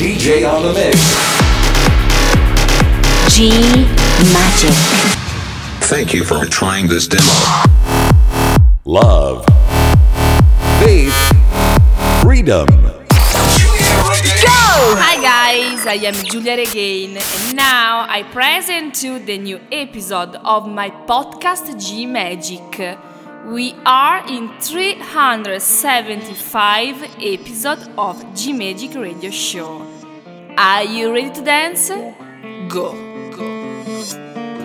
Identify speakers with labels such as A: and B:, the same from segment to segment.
A: DJ on the mix.
B: G Magic.
C: Thank you for trying this demo.
A: Love. Faith. Freedom. Go!
D: Hi guys, I am Giulia Regain and now I present you the new episode of my podcast G Magic. We are in 375 episode of G Magic Radio Show. Are you ready to dance? Go, go.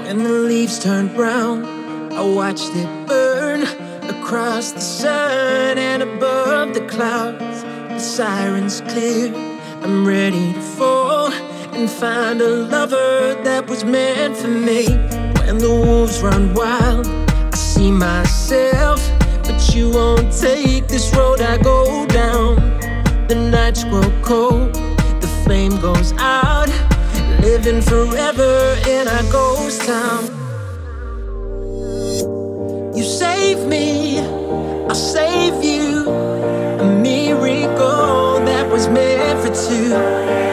E: When the leaves turn brown, I watched it burn across the sun and above the clouds. The sirens clear, I'm ready to fall and find a lover that was meant for me. When the wolves run wild, see myself, but you won't take this road I go down. The nights grow cold, the flame goes out, living forever in our ghost town. You save me, I'll save you. A miracle that was meant for two.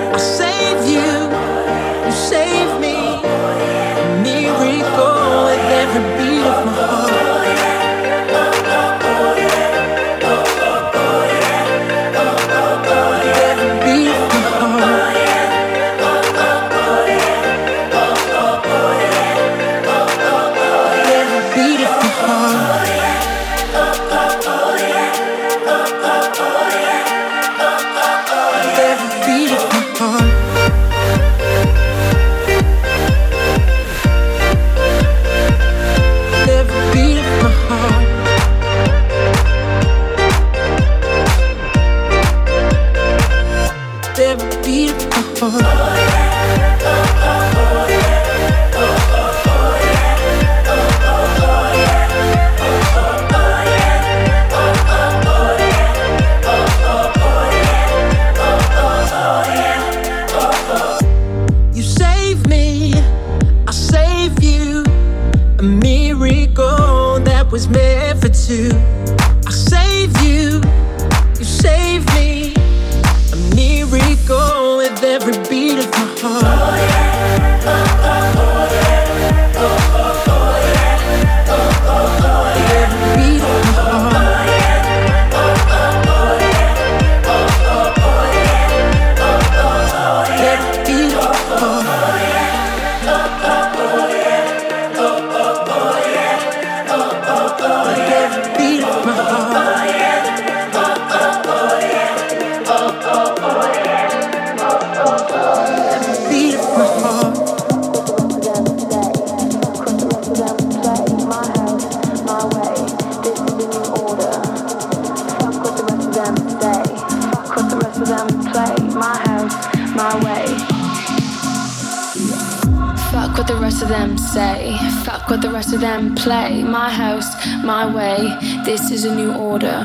F: What the rest of them say. Fuck what the rest of them play. My house, my way. This is a new order.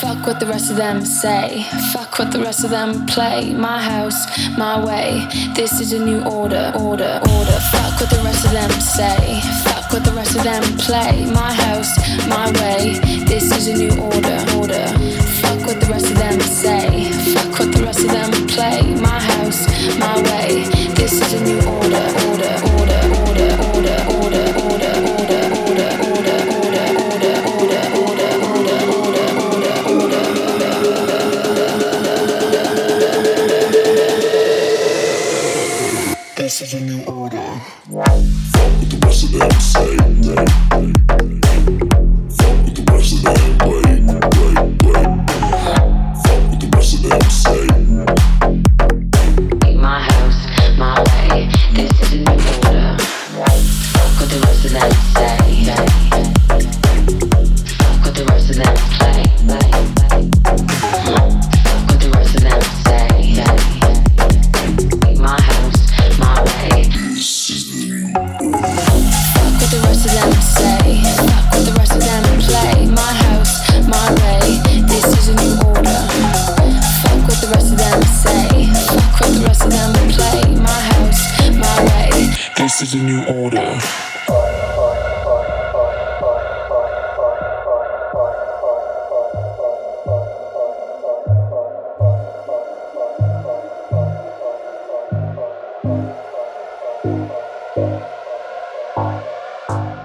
F: Fuck what the rest of them say. Fuck what the rest of them play. My house, my way. This is a new order, order, order. Fuck what the rest of them say. Fuck what the rest of them play. My house, my way. This is a new order, order. Fuck what the rest of them say. Fuck what the rest of them play. My house, my way. This is a new order, order, order, order, order, order, order,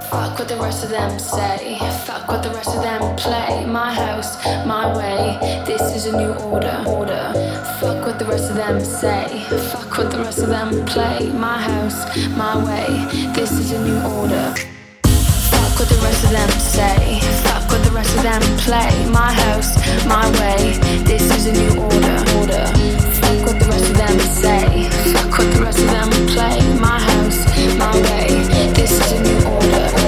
G: Fuck what the rest of them say. Fuck what the rest of them play.
F: My house, my way. This is a new order. Order. Fuck what the rest of them say. Fuck what the rest of them play. My house, my way. This is a new order. Fuck what the rest of them say. Fuck what the rest of them play. My house, my way. This is a new order. Order. Fuck the rest of them say. Fuck the rest of them play. My house, my way. This is a new. Order.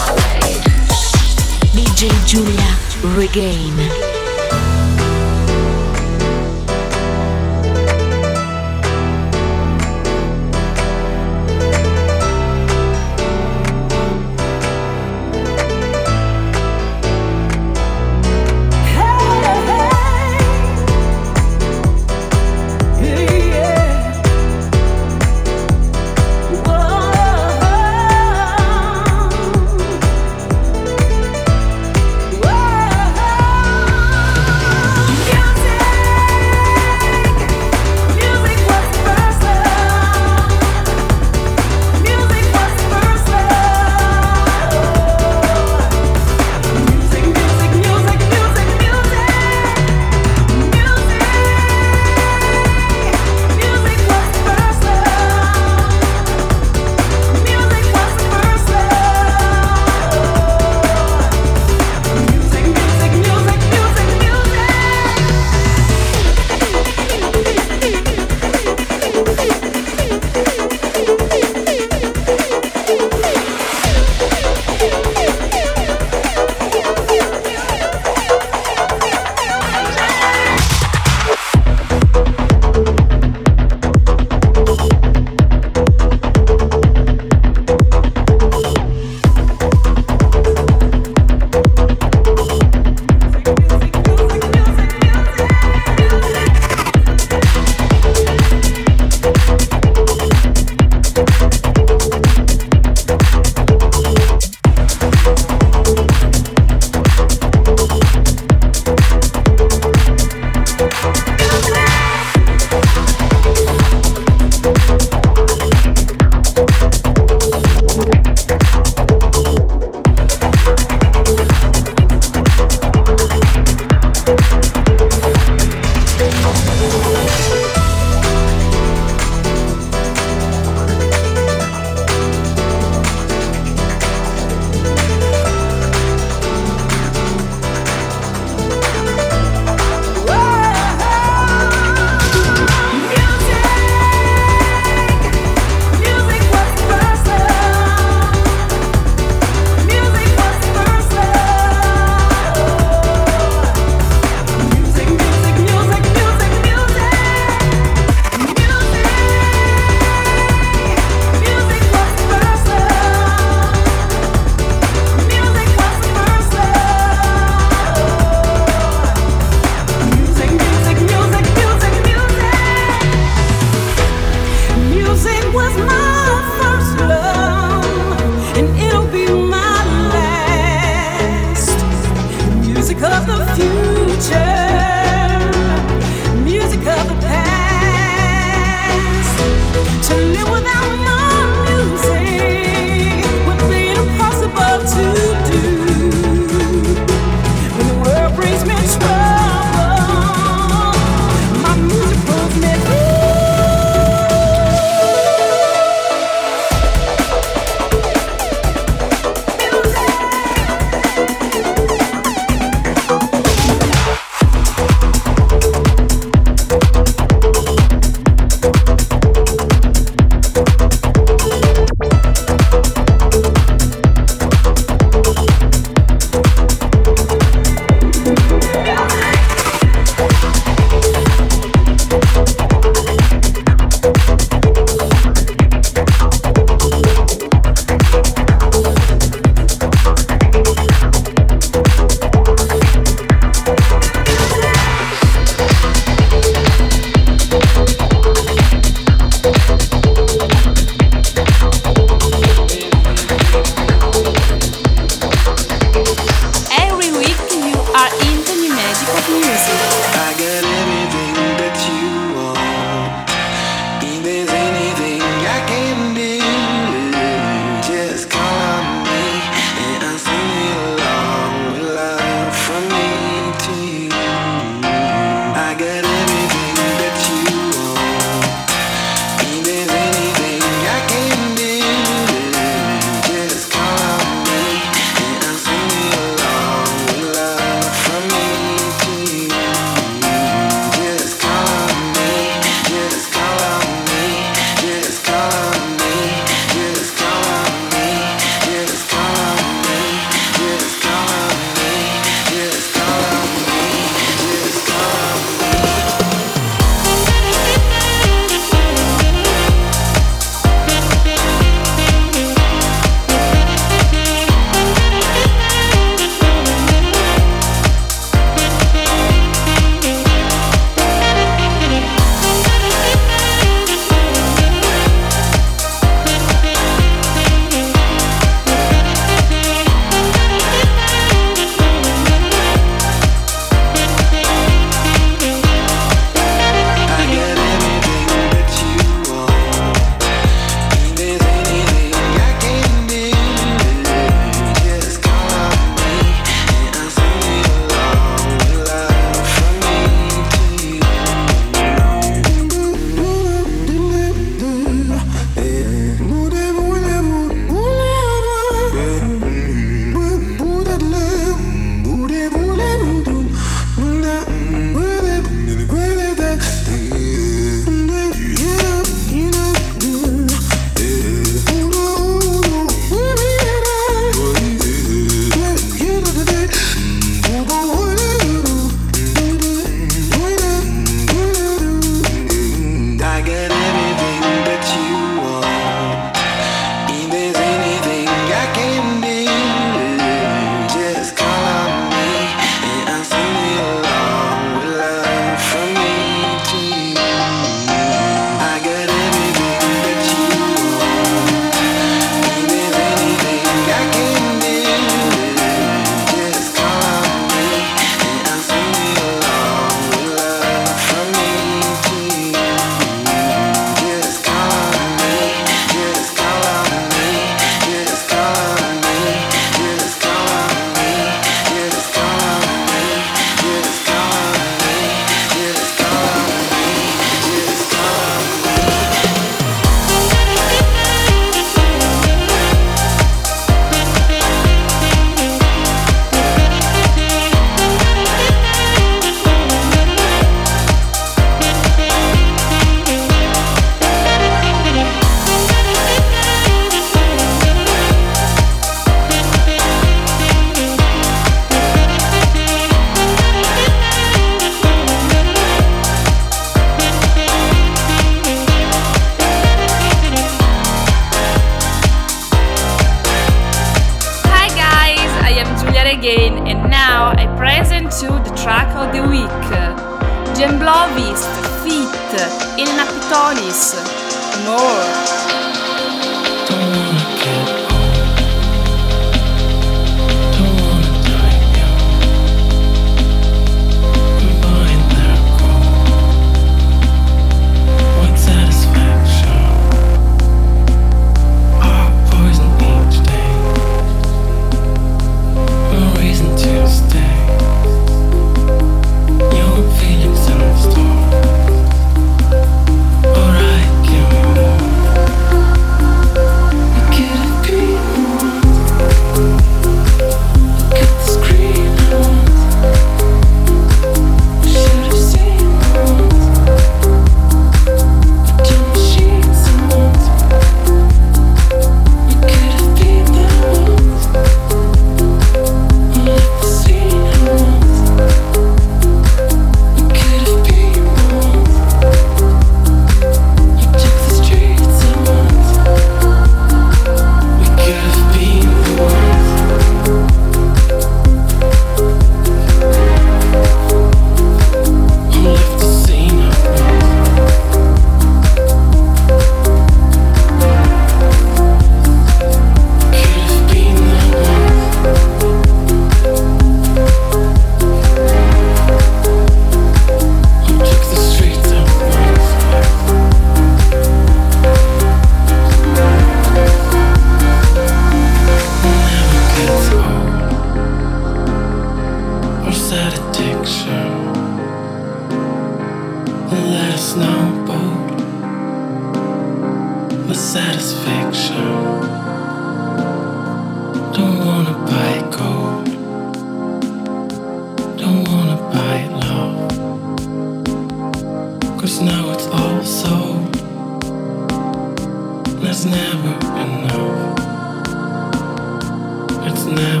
H: now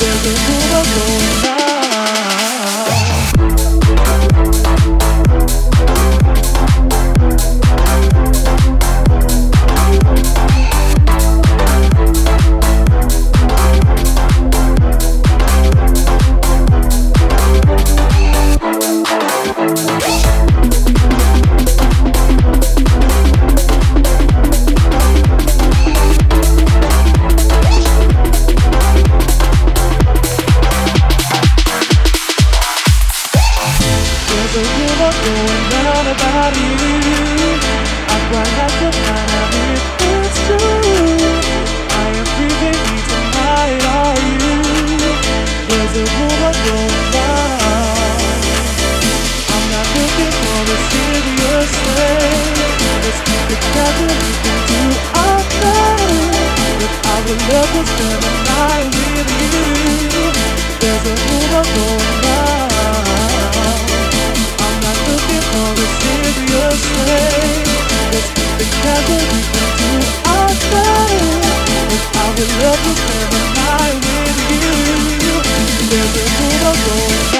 H: There's a rumor going There's a good of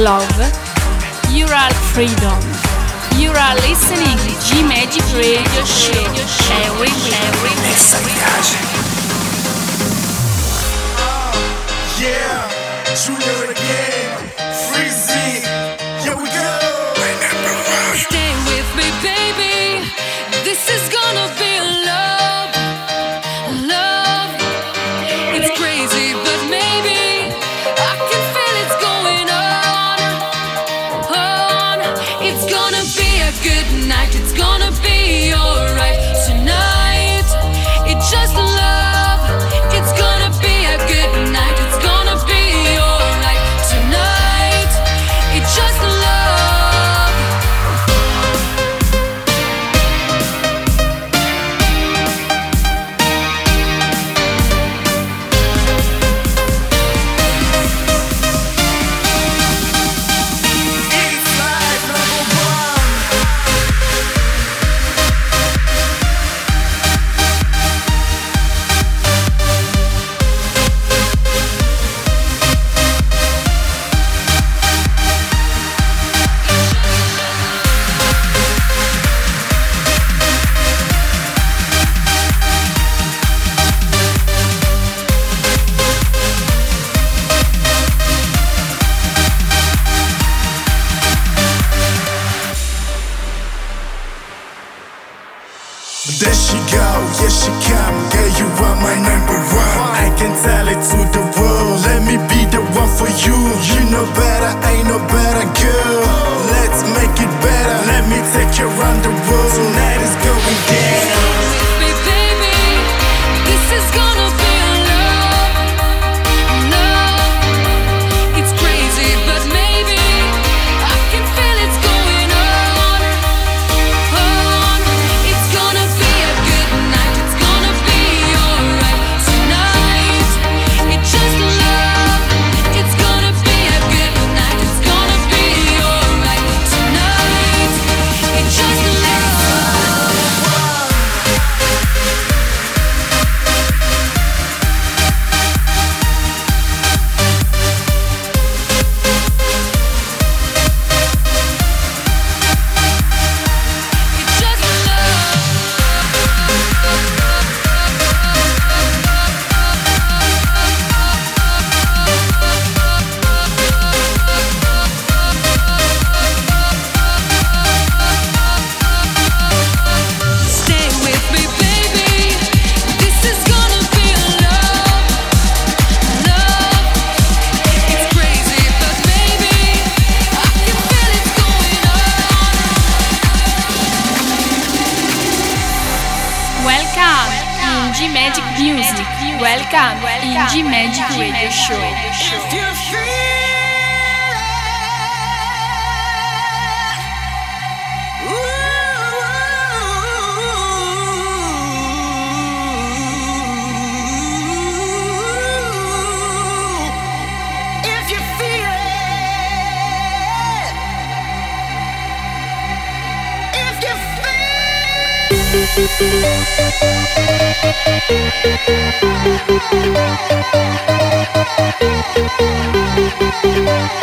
H: love, you
I: are freedom. You are
D: listening G Magic Radio Show every every message.
J: Yeah, Giulia Regain. the world. Let me be the one for you. You know better, ain't no better girl. Let's make it better. Let me take you around the world. Tonight is going down.
I: Thank you.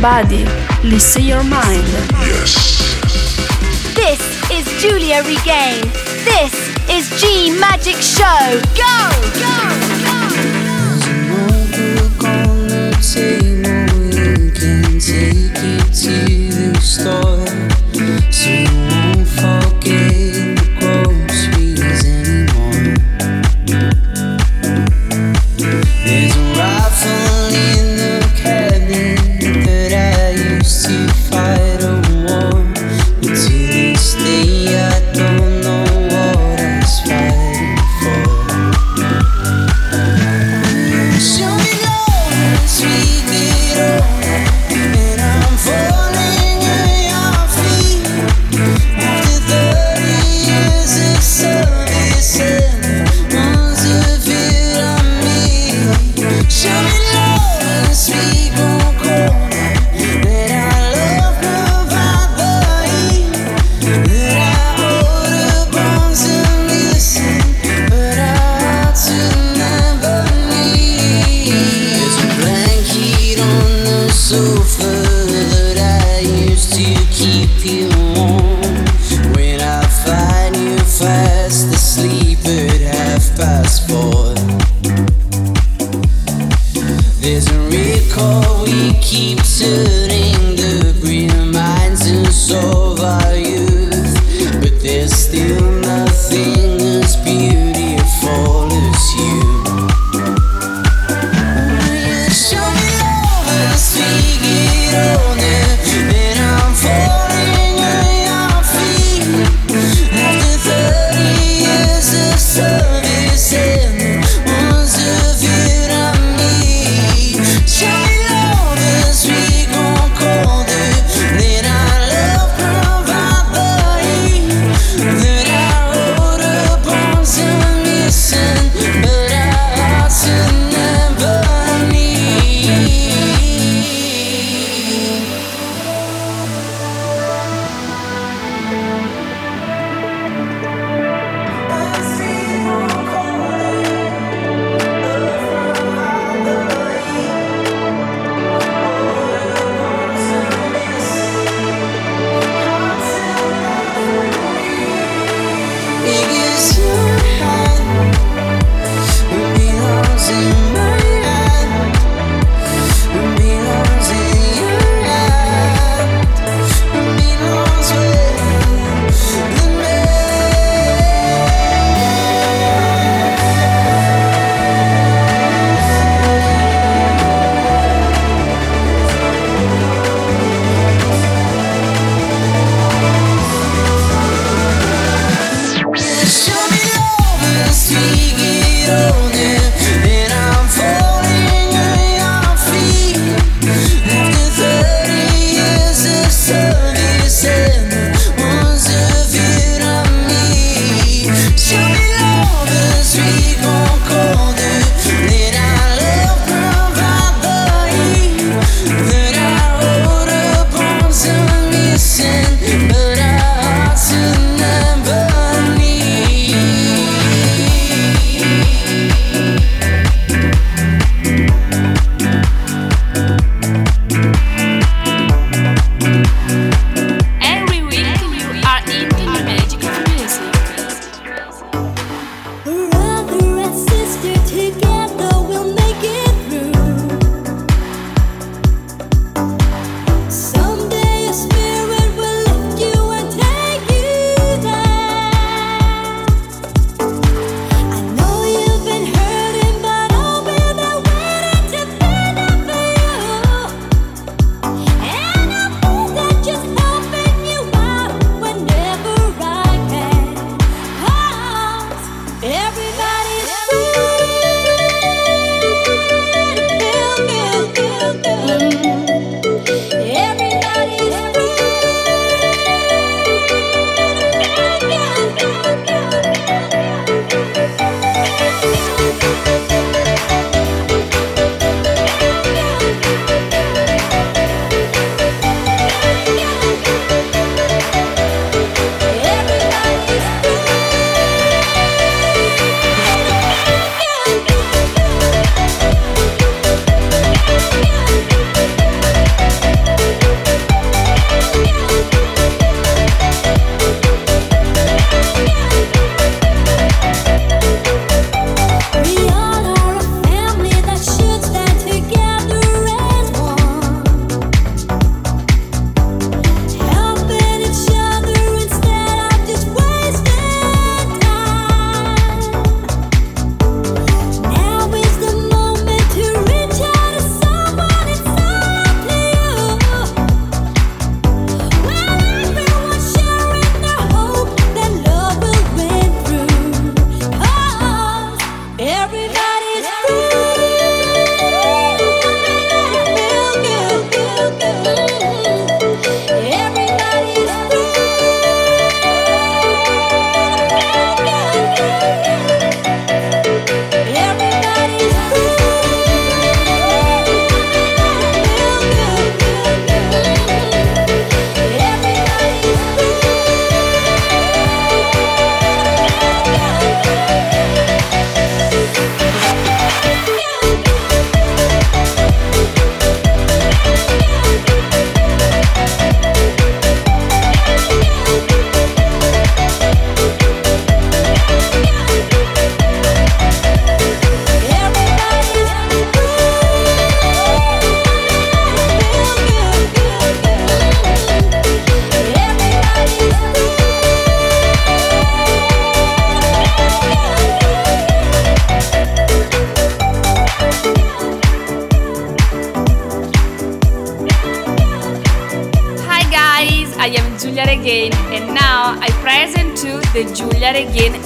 D: body, listen your mind. Yes.
K: This is Giulia Regain. This is G Magic Show. Go!
E: We'll be ours de quien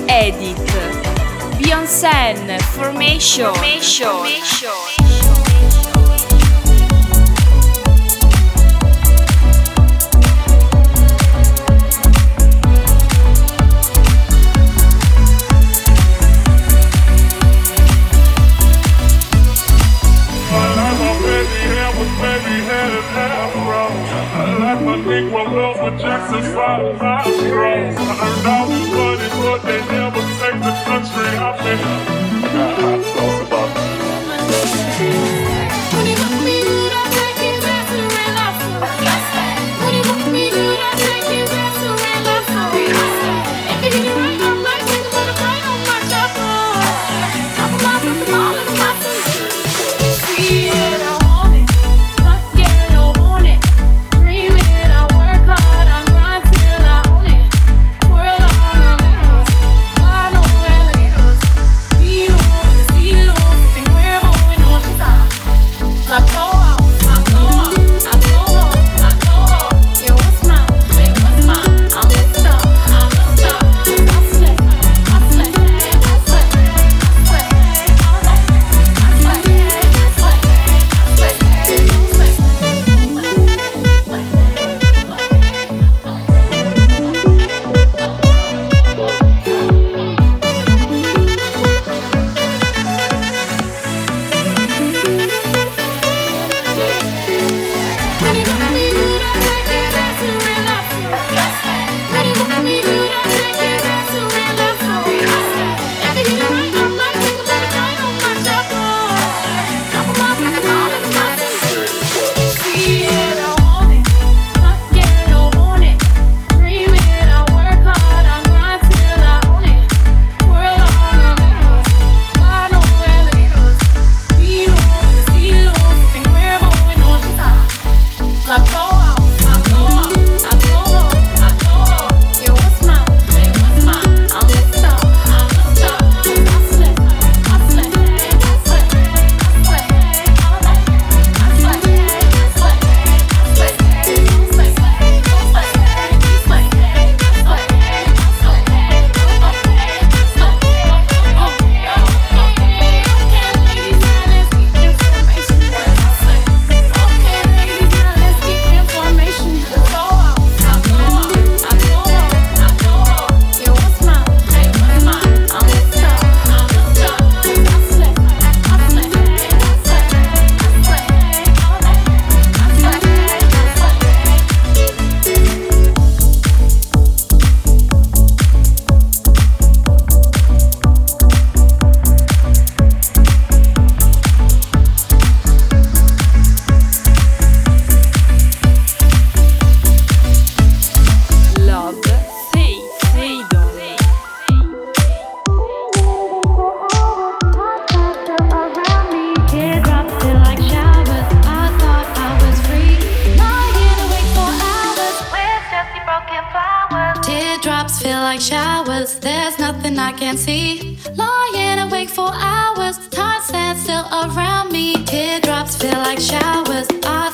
E: nothing I
L: can't see. Lying awake for hours, time stands still around me. Teardrops feel like showers. I